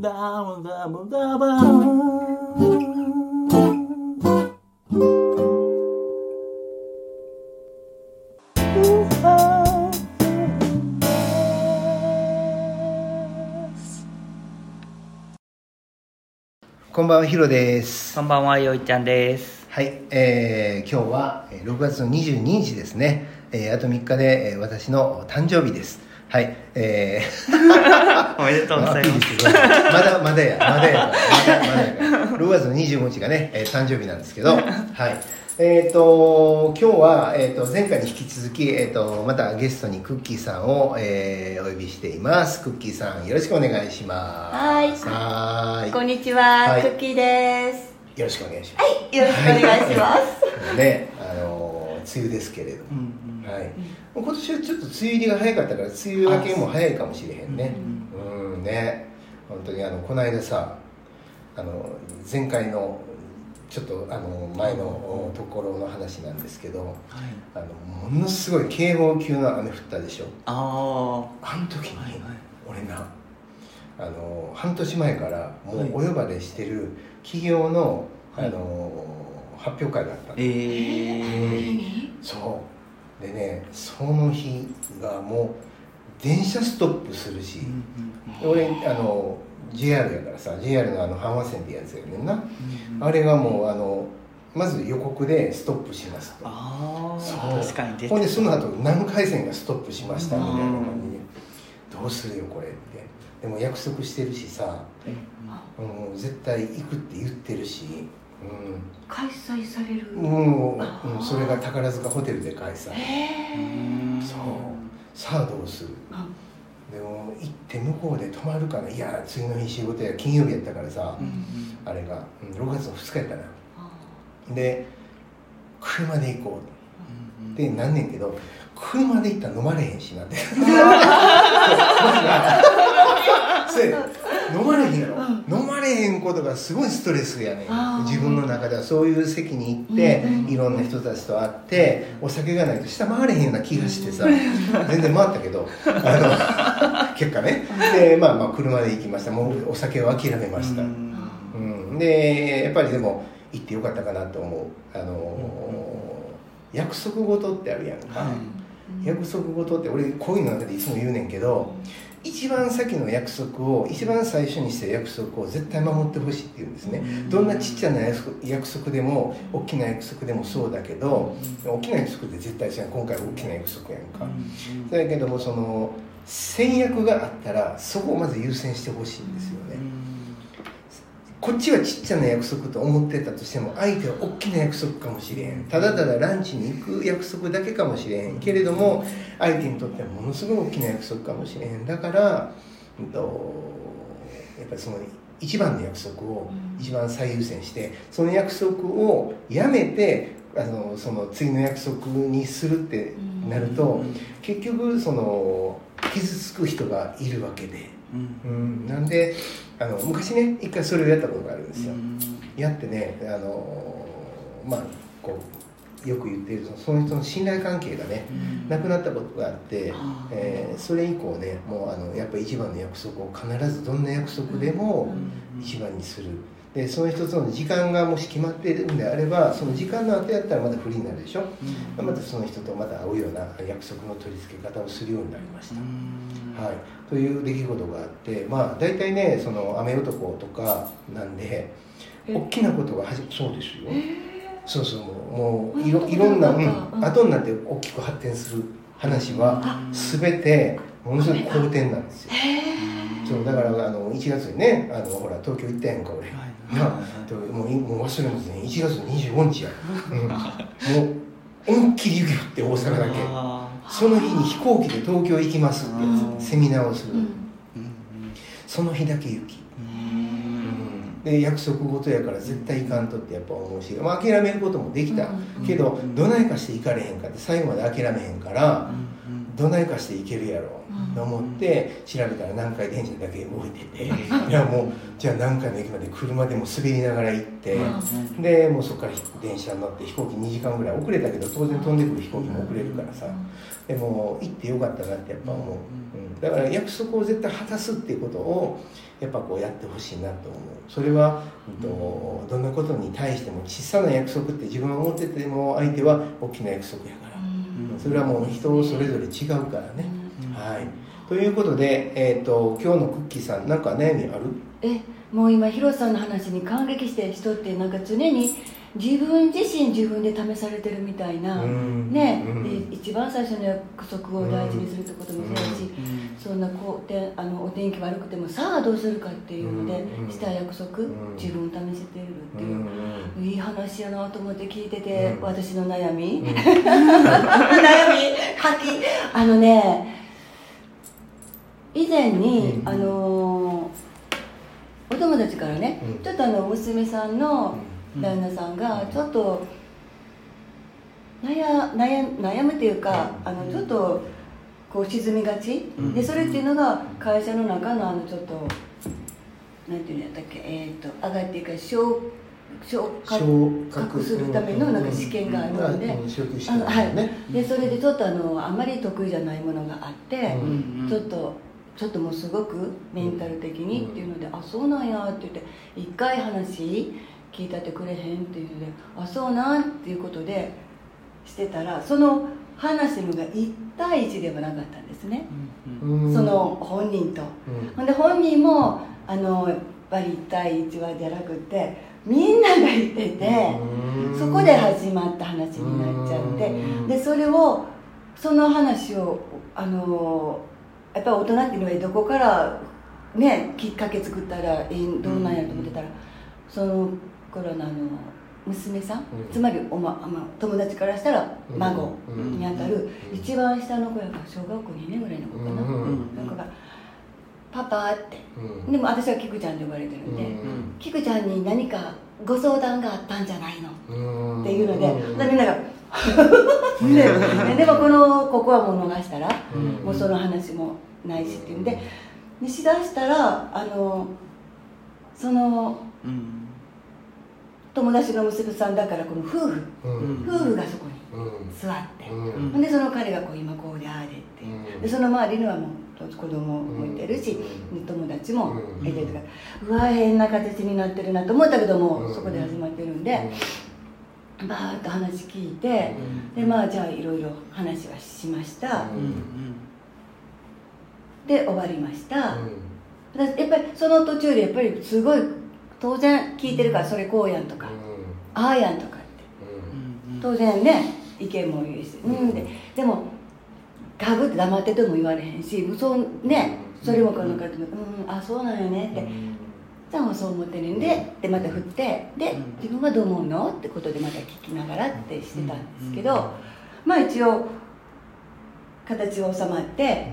ダブダブダブダブこんばんは、ヒロです。こんばんは、よいちゃんです。はい、えー、今日はえー6月の22日ですね。えー、あと3日で、えー私の誕生日です。はい、えー、おめでとうございます。す。まだまだや、まだや、まだまだやから。6月の25日がね、えー誕生日なんですけど、はい。えっ、と今日は、えー、と前回に引き続き、えー、とまたゲストにクッキーさんを、えーお呼びしています。クッキーさんよろしくお願いします。はい。はーい。こんにちは、はい。クッキーです。よろしくお願いします。よろしくお願いします、ね、あの梅雨ですけれども、うんうんはい、今年はちょっと梅雨入りが早かったから梅雨明けも早いかもしれへんね。うんね。本当にあのこの間さあの前回のちょっとあの前のところの話なんですけどはい。あのものすごい警報級の雨降ったでしょ。ああの時に俺なあの半年前からもはい。うお呼ばれしてる企業の,、はい。あの発表会があったの。ー。えー。でねその日がもう電車ストップするし、俺あの JR やからさ JR のあの阪和線ってやつやねんな、あれがもうあのまず予告でストップしますと。あそう。あ、確かにほんでその後何回線がストップしましたみたいなうん感じでどうするよこれって。でも約束してるしさ、うん、絶対行くって言ってるし、開催される。うん。もう、うん、それが宝塚ホテルで開催。うんそう。さあどうする？でも行って向こうで泊まるかないや次の日仕事や金曜日やったからさ、うんあれが、うん、6月の2日やったな。で車で行こう。うんってなんねんけど車で行ったら飲まれへんしなって。そうやね飲まれへんやろ、飲まれへんことがすごいストレスやね自分の中ではそういう席に行って、うんうん。いろんな人たちと会ってお酒がないと下回れへんような気がしてさ、全然回ったけどあの 結果ね。でまあまあ車で行きました。もうお酒を諦めました、うん。うん、でやっぱりでも行ってよかったかなと思う。あのー約束事ってあるやんか、はい。約束事って俺こういうの中でいつも言うねんけど一番先の約束を一番最初にした約束を絶対守ってほしいって言うんですね。どんなちっちゃな約束でも大きな約束でもそうだけど大きな約束って絶対そう今回は大きな約束やんか。だけどもその戦略があったらそこをまず優先してほしいんですよねこっちはちっちゃな約束と思ってたとしても相手は大きな約束かもしれへん。ただただランチに行く約束だけかもしれへんけれども相手にとってはものすごい大きな約束かもしれへん。だから、やっぱりその一番の約束を一番最優先してその約束をやめてあのその次の約束にするってなると結局その傷つく人がいるわけで。うん、なんであの昔ね一回それをやったことがあるんですよ、やってねあのまあこうよく言っているそのその人の信頼関係がねなくなったことがあって、えーそれ以降ねもうあのやっぱり一番の約束を必ずどんな約束でも一番にするでその一つの時間がもし決まっているんであればその時間の後やったらまたフリーになるでしょ、またその人とまた会うような約束の取り付け方をするようになりました、はい、という出来事があってまあ大体ねその雨男とかなんでえ。大きなことがはじそうですよ。そうそうもうもういあろいろんな、そうなんだうん、後になって大きく発展する話は全てものすごい好転なんですよ。そうだからあの1月にねあのほら東京行ったやんか俺、な。でもういもう忘れもせん1月25日や、うん、もう思いっきり雪降って大阪だけ。その日に飛行機で東京行きますってやうん。つセミナーをする、うん。その日だけ雪。で約束事やから絶対行かんとってやっぱ思うし、まあ、諦めることもできた、うんけどどないかして行かれへんかって最後まで諦めへんから、どないかして行けるやろうん。と思って調べたら南海電車だけ動いてて、いやもうじゃあ南海の駅まで車でも滑りながら行って、でもうそこから電車に乗って飛行機2時間ぐらい遅れたけど当然飛んでくる飛行機も遅れるからさ、でも行ってよかったなってやっぱ思う、うん、だから約束を絶対果たすっていうことをやっぱこうやってほしいなと思う。それは、うどんなことに対しても小さな約束って自分は思ってても相手は大きな約束やから、それはもう人それぞれ違うからね、はい。ということで、えー、と今日のクッキーさんなんか悩みある？えもう今ヒロさんの話に感激して人ってなんか常に自分自身自分で試されてるみたいな、うん。ね、うん。で一番最初の約束を大事にするってこともそうやし、そんなこうてあのお天気悪くてもさあどうするかっていうので、うん。した約束、ん。自分を試しているってういう、ん。いい話やなと思って聞いてて、うん。私の悩み、うん。悩み吐き。あのね以前に、うん。あのお友達からね、うん。ちょっとあの娘さんの旦那さんがちょっと悩悩悩むっていうか、あのちょっとこう沈みがち、うん。でそれっていうのが会社の中のあのちょっとなんていうんやったっけ？えっ、と上がっていく昇昇格するためのなんか試験があるのではい。でそれでちょっとあのあんまり得意じゃないものがあって、うん。ちょっとちょっともうすごくメンタル的にっていうので「あそうなんや」って言って一回話聞いたってくれへんっていうので「あそうなん」っていうことでしてたらその話が1対1ではなかったんですね、うん。その本人と。うん。ほんで本人もあのやっぱり1対1はじゃなくてみんなが言ってて。うん。そこで始まった話になっちゃってうん。でそれをその話をあのやっぱり大人っていうのはどこからねきっかけ作ったらいいどうなんやと思ってたらその頃のあの娘さん、うん。つまりお、ままあ、友達からしたら孫うん。にあたる一番下の子やから小学校2年ぐらいの子かな、うん。その子が「パパ」って。うん。でも私はキクちゃんって呼ばれてるんで、うん。キクちゃんに何かご相談があったんじゃないの？うん。っていうので、うん。でみんながで でもこのここはもう逃したら、うん。もうその話もないしっていう。んでにしだしたらあのその友達の娘さんだからこの夫婦。うん。夫婦がそこにうん。座って、うん。でその彼がこう今こうでああでって。でその周りにはもう子供もいてるし、うん。友達もうん。いてるから、うわ変な形になってるなと思ったけども、うん。そこで始まってるんで、バーッと話聞いて、でまあじゃあいろいろ話はしました、で終わりました、だからやっぱりその途中でやっぱりすごい当然聞いてるからそれこうやんとか、ああやんとかって。当然ね意見も言うし、うん。ででもガブって黙ってても言われへんしそうねそれもこの方も「うんあそうなんよね」って「じゃあそう思ってるんで」でまた振ってでうん。自分はどう思うのってことでまた聞きながらってしてたんですけどまあ一応形は収まって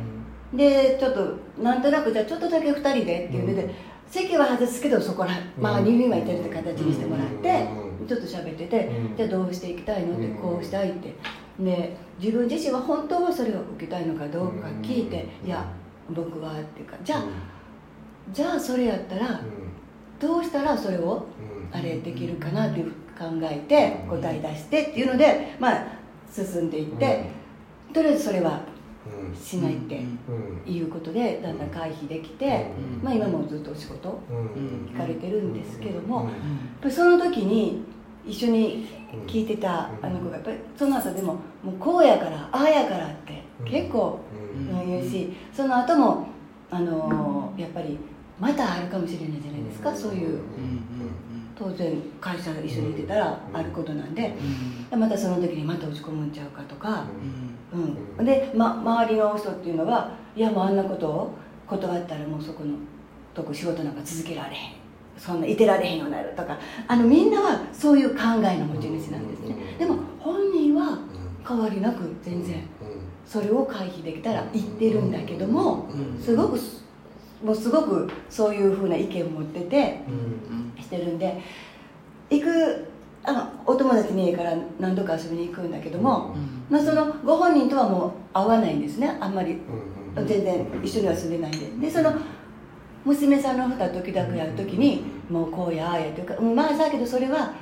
でちょっとなんとなくじゃあちょっとだけ2人でっていうので、席は外すけどそこらまあうん2人はいてるって形にしてもらって、うん。ちょっと喋ってて、うん。じゃあどうしていきたいのって、うん。こうしたいって。で自分自身は本当はそれを受けたいのかどうか聞いて、うん。いや僕はっていうかじゃあ、じゃあそれやったらどうしたらそれをあれできるかなっていう考えてうん。答え出してっていうのでまあ進んでいって、とりあえずそれはうんしないってうん。いうことでだんだん回避できて、うん。まあ、今もずっとお仕事うん。行かれてるんですけども、その時に一緒に聞いてたあの子がやっぱりその後でももうこうやからああやからって結構うん。言うしその後もあのーやっぱりまたあるかもしれないじゃないですか。そういう。当然会社一緒にいてたらあることなんで。またその時にまた落ち込むんちゃうかとか、うん、で、ま、周りの人っていうのはいやもうあんなことを断ったらもうそこのとこ仕事なんか続けられへん。そんないてられへんようになるとか。あのみんなはそういう考えの持ち主なんですね。でも本人は変わりなく全然それを回避できたら言ってるんだけどもすごくもうすごくそういうふうな意見を持っててしてるんで行くあのお友達に家から何度か遊びに行くんだけども、まあ、そのご本人とはもう会わないんですね。あんまり。全然一緒には住んでないんで。でその娘さんの二時々やる時にもうこうやああやというか、うん、まあだけどそれは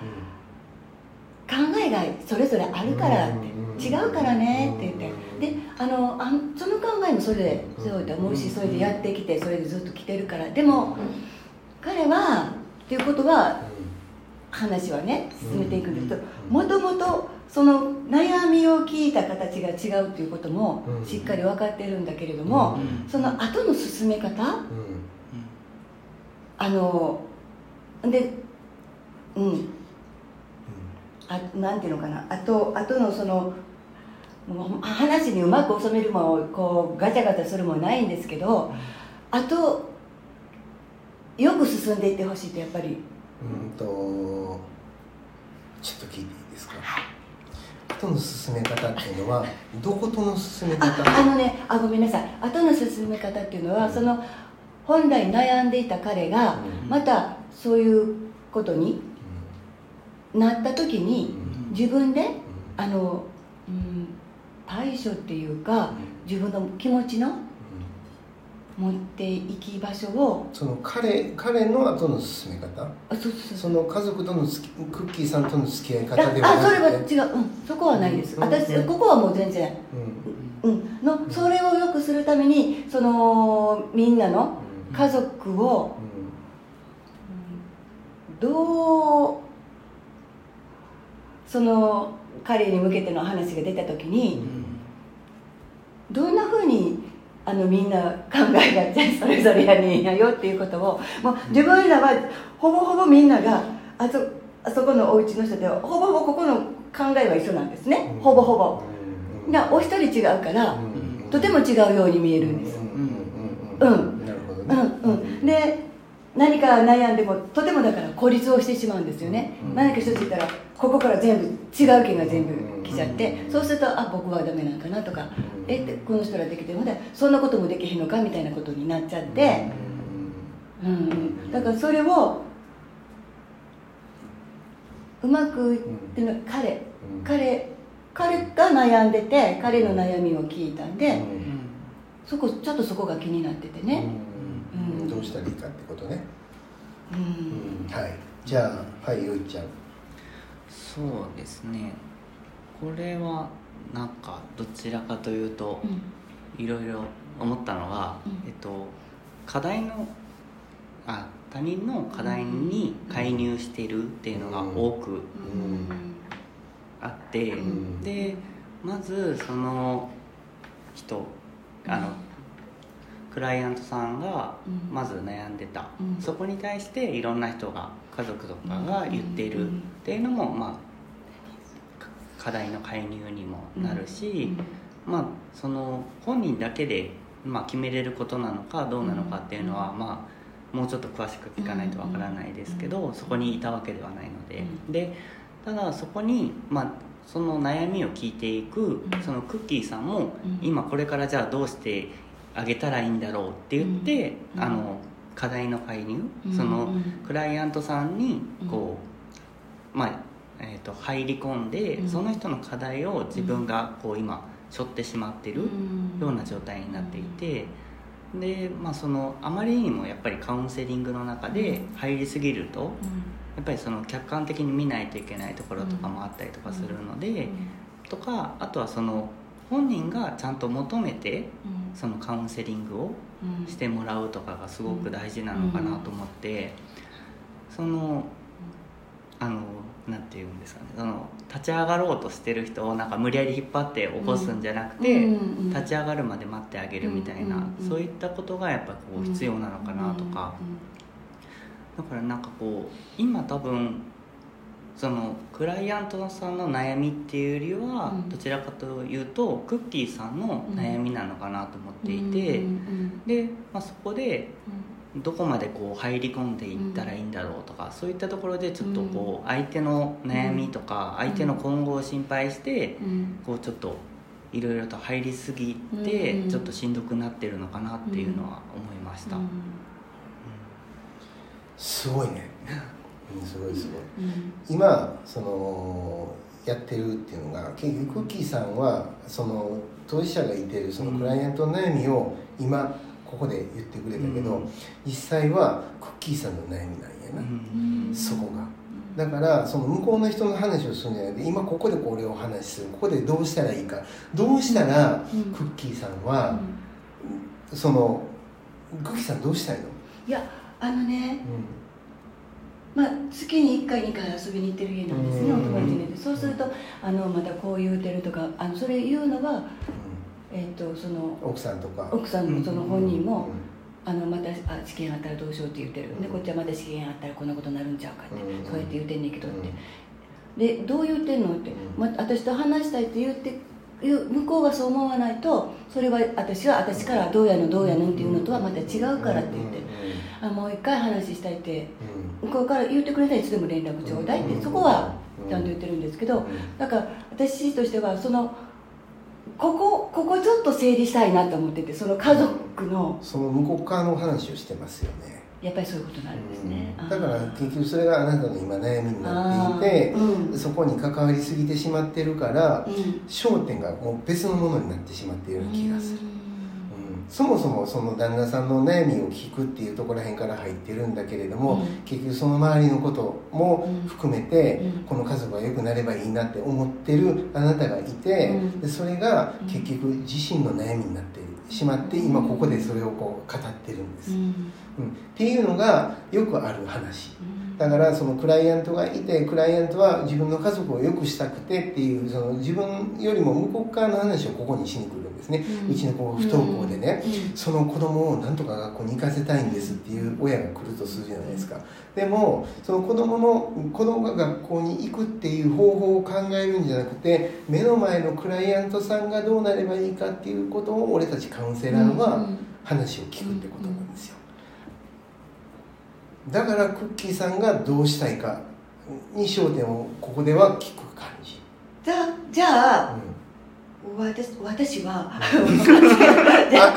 考えがそれぞれあるからって。違うからねって言ってであのあんその考えもそれでそうだ思うしそれでやってきてそれでずっと来てるから。でも彼はっていうことは話はね進めていくんですけどもともとその悩みを聞いた形が違うっていうこともしっかり分かってるんだけれどもその後の進め方あのでうん。あなんていうのかな。あとあとのそのもう話にうまく収めるもこうガチャガチャするもないんですけどあとよく進んでいってほしいとやっぱり。うんとちょっと聞いていいですか？後の進め方っていうのはどことの進め方？ああのねあごめんなさい。後の進め方っていうのはその本来悩んでいた彼がうん。またそういうことになった時に自分であの、うん、対処っていうか自分の気持ちの持っていき場所をその彼彼の後の進め方？あそうそうその家族とのクッキーさんとの付き合いあ方ではあそれはなくて違う、うん、そこはないです。うん。私うん。ここはもう全然、うん。うん、のそれを良くするためにそのみんなの家族をどうその彼に向けての話が出た時にどんなふうにあのみんな考えがそれぞれやねんやよっていうことをもう自分らはほぼほぼみんながあそあそこのお家の人ではほぼほぼここの考えは一緒なんですね、うん。ほぼほぼ。うん。だからお一人違うから、うん。とても違うように見えるんです、うん。うん。なるほどうねん。うん、で何か悩んでもとてもだから孤立をしてしまうんですよね、うん。何か一つ言ったらここから全部違う意見が全部来ちゃって、うん。そうするとあ僕はダメなんかなとか、うん。えってこの人らできてまだそんなこともできへんのかみたいなことになっちゃって、うん。うん、だからそれをうまくいってるの彼うん。彼彼が悩んでて彼の悩みを聞いたんで、うん。そこちょっとそこが気になっててね、うん。うんどうしたらいいかってことね。うん。うん。はい。じゃあはいゆいちゃん。そうですね。これはなんかどちらかというとうん。いろいろ思ったのが、うん。えっと課題のあ他人の課題に介入しているっていうのが多くうん。あって、うん。でまずその人あの、クライアントさんがうん。まず悩んでた、うん。そこに対していろんな人が家族とかが言ってる。っていうのも、まあか課題の介入にもなるし、まあその本人だけで、まあ、決めれることなのかどうなのかっていうのは、まあもうちょっと詳しく聞かないとわからないですけど、そこにいたわけではないので、うん。でただそこに、まあ、その悩みを聞いていく、ん。そのクッキーさんも、うん。今これからじゃあどうしてあげたらいいんだろうって言って、うん。あの課題の介入、うん。そのうん。クライアントさんにこう、まあえー、と入り込んで、うん。その人の課題を自分がこう今背負ってしまってるうん。ような状態になっていて、で、まあ、そのあまりにもやっぱりカウンセリングの中で入りすぎると、やっぱりその客観的に見ないといけないところとかもあったりとかするので、とかあとはその本人がちゃんと求めてうん。そのカウンセリングをうん。してもらうとかがすごく大事なのかなと思って、そのあのなんていうんですかねその立ち上がろうとしてる人をなんか無理やり引っ張って起こすんじゃなくて、立ち上がるまで待ってあげるみたいな、そういったことがやっぱこう必要なのかなとか、だからなんかこう今多分そのクライアントさんの悩みっていうよりは、うん。どちらかというとクッキーさんの悩みなのかなと思っていて、うんうんで、まあ、そこでうん。どこまでこう入り込んでいったらいいんだろうとか、そういったところでちょっとこう相手の悩みとか、相手の今後を心配して、うん。こうちょっといろいろと入りすぎうん。てちょっとしんどくなってるのかなっていうのは思いました、うん。すごいね、うん、すごいすごい。うん。今そのやってるっていうのが結局クッキーさんはその当事者がいてるそのクライアントの悩みを今ここで言ってくれたけど、うん。実際はクッキーさんの悩みなんやな、うん。そこが。だからその向こうの人の話をするんじゃなくて今ここでこれをお話しする。ここでどうしたらいいか。どうしたらうん。クッキーさんはそのクッキーさんどうしたいの、いやあのねうまあ、月に1回2回遊びに行ってる家なんですね、うん。お友達にでそうするとあのまたこう言うてるとかあのそれ言うのは、えー、とその奥さんとか。奥さんのその本人も、うあのまたあ試験あったらどうしようって言ってる、でこっちはまた試験あったらこんなことになるんちゃうかって、うん。そうやって言うてんねんけどって、ん。でどう言ってんのって、うん。ま、私と話したいって言って向こうがそう思わないとそれは私は私からどうやのどうやのっていうのとはまた違うからって言って、あもう一回話したいって向こうから言ってくれたらいつでも連絡ちょうだいって、そこはちゃんと言ってるんですけど、だから私としてはそのここここちょっと整理したいなと思っててその家族のその向こう側の話をしてますよねやっぱりそういうことになるんですね、だから結局それがあなたの今悩みになっていてうん。そこに関わりすぎてしまってるからうん。焦点がもう別のものになってしまっているような気がする、うん。そもそもその旦那さんの悩みを聞くっていうところらへんから入ってるんだけれども、うん。結局その周りのことも含めて、うん。この家族が良くなればいいなって思ってるあなたがいて、うん。でそれが結局自身の悩みになってしまって今ここでそれをこう語ってるんです、うん。うん。っていうのがよくある話。うんだからそのクライアントがいてクライアントは自分の家族を良くしたくてっていうその自分よりも向こう側の話をここにしに来るんですね、ううんちの子が不登校でね、うん。その子供をなんとか学校に行かせたいんですっていう親が来るとするじゃないですか。でもその子供の子供が学校に行くっていう方法を考えるんじゃなくて目の前のクライアントさんがどうなればいいかっていうことを俺たちカウンセラーは話を聞くってことなんですよだからクッキーさんがどうしたいかに焦点をここでは聞く感じ、じゃあじゃあう私私は。ん、あ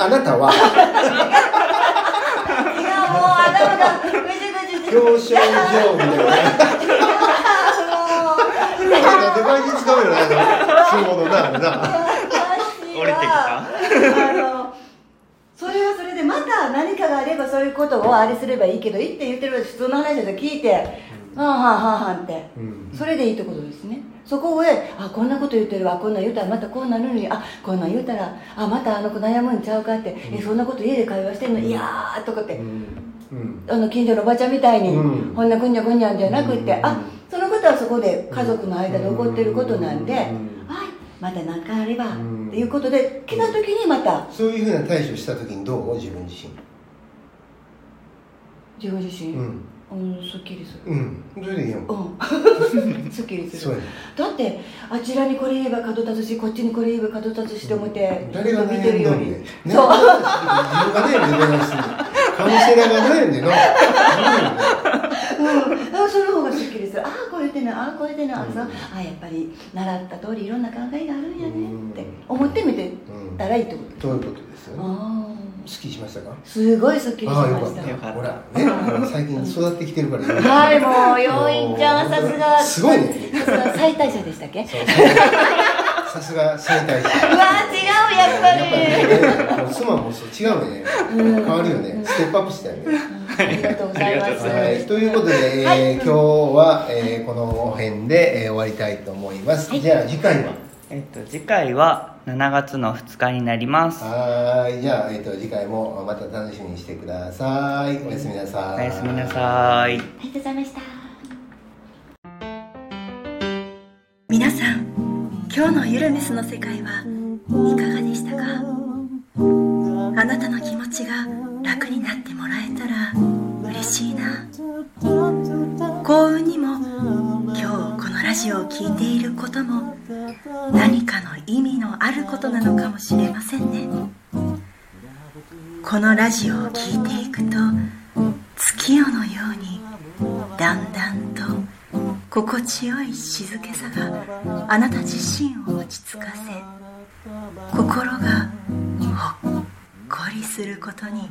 あなたは？いやもうあだ名だぐじぐじ表彰状みたいななんで毎日使うよなあの相撲のなあれな。私降りてきたはそれでまた何かがあればそういうことをあれすればいいけど言って言ってる普通の話だと聞いて、はあはあはあはあって、うん。それでいいってことですね。そこへあこんなこと言ってるわこんなん言うたらまたこうなるのにあこんなん言うたらあまたあの子悩むんちゃうかって、えそんなこと家で会話してんの、いやーとかって、うん。うん。あの近所のおばちゃんみたいに、うん。こんなぐんにゃぐんにゃんじゃなくって、うん。あそのことはそこで家族の間で起こってることなんで、うん。はいまた何かあれば、うん。っていうことで来た時にまたそういうふうな対処した時にどう？自分自身。自分自身、ううんん、すっきりする。うん。それでいいようん。すっきりする。そうやだってあちらにこれ言えば角立つしこっちにこれ言えば角立つしと思って、誰が見てるより、悩んだんでねそう自分が悩んで電話する カウンセラーが悩んでなうん、あその方がすっきりするああこう言ってんのああこう言ってん。のあ、うんそうあやっぱり習った通りいろんな考えがあるんやねうん。って思ってみてうん。たらいいってことそういうことですよね。あすっきりしましたか？あすごいすっきりしああよかっました。たよかった。ほらね。最近育ってきてるから。ねはいもう要員ちゃんさすが。すごいね。さすが最大者でしたっけ？さすが最大者。うわー違うやっぱり。ねもう妻もそう違うね。変わるよね。ステップアップしたよね。ありがとうございます。はい、ということで、えーはい。今日は、えーこの辺で、えー終わりたいと思います、はい。じゃあ次回は？えっと次回は7月の2日になります。はい。じゃあ、えー、と次回もまた楽しみにしてください。おやすみなさい。おやすみなさい。ありがとうございました今日のゆるメスの世界はいかがでしたか？あなたの気持ちが楽になってもらえたら嬉しいな。幸運にも今日このラジオを聴いていることも何かの意味のあることなのかもしれませんね。このラジオを聴いていくと月夜のようにだんだん心地よい静けさがあなた自身を落ち着かせ心がほっこりすることに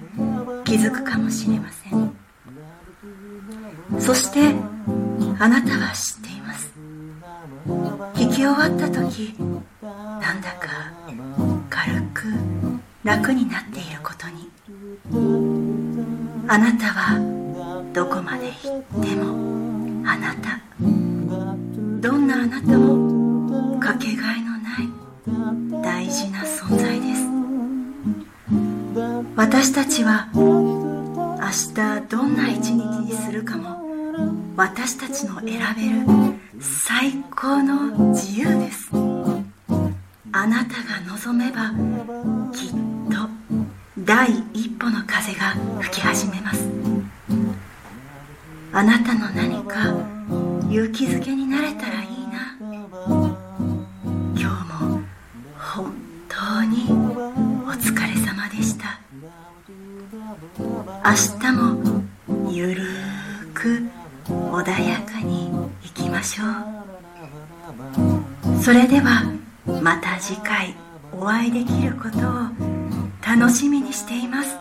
気づくかもしれませんそしてあなたは知っています聞き終わった時なんだか軽く楽になっていることにあなたはどこまで行ってもあなたんなあなたもかけがえのない大事な存在です。私たちは明日どんな一日にするかも私たちの選べる最高の自由です。あなたが望めばきっと第一歩の風が吹き始めます。あなたの何か勇気づけになれたらいい。今日も本当にお疲れ様でした。明日もゆるーく穏やかにいきましょう。それではまた次回お会いできることを楽しみにしています。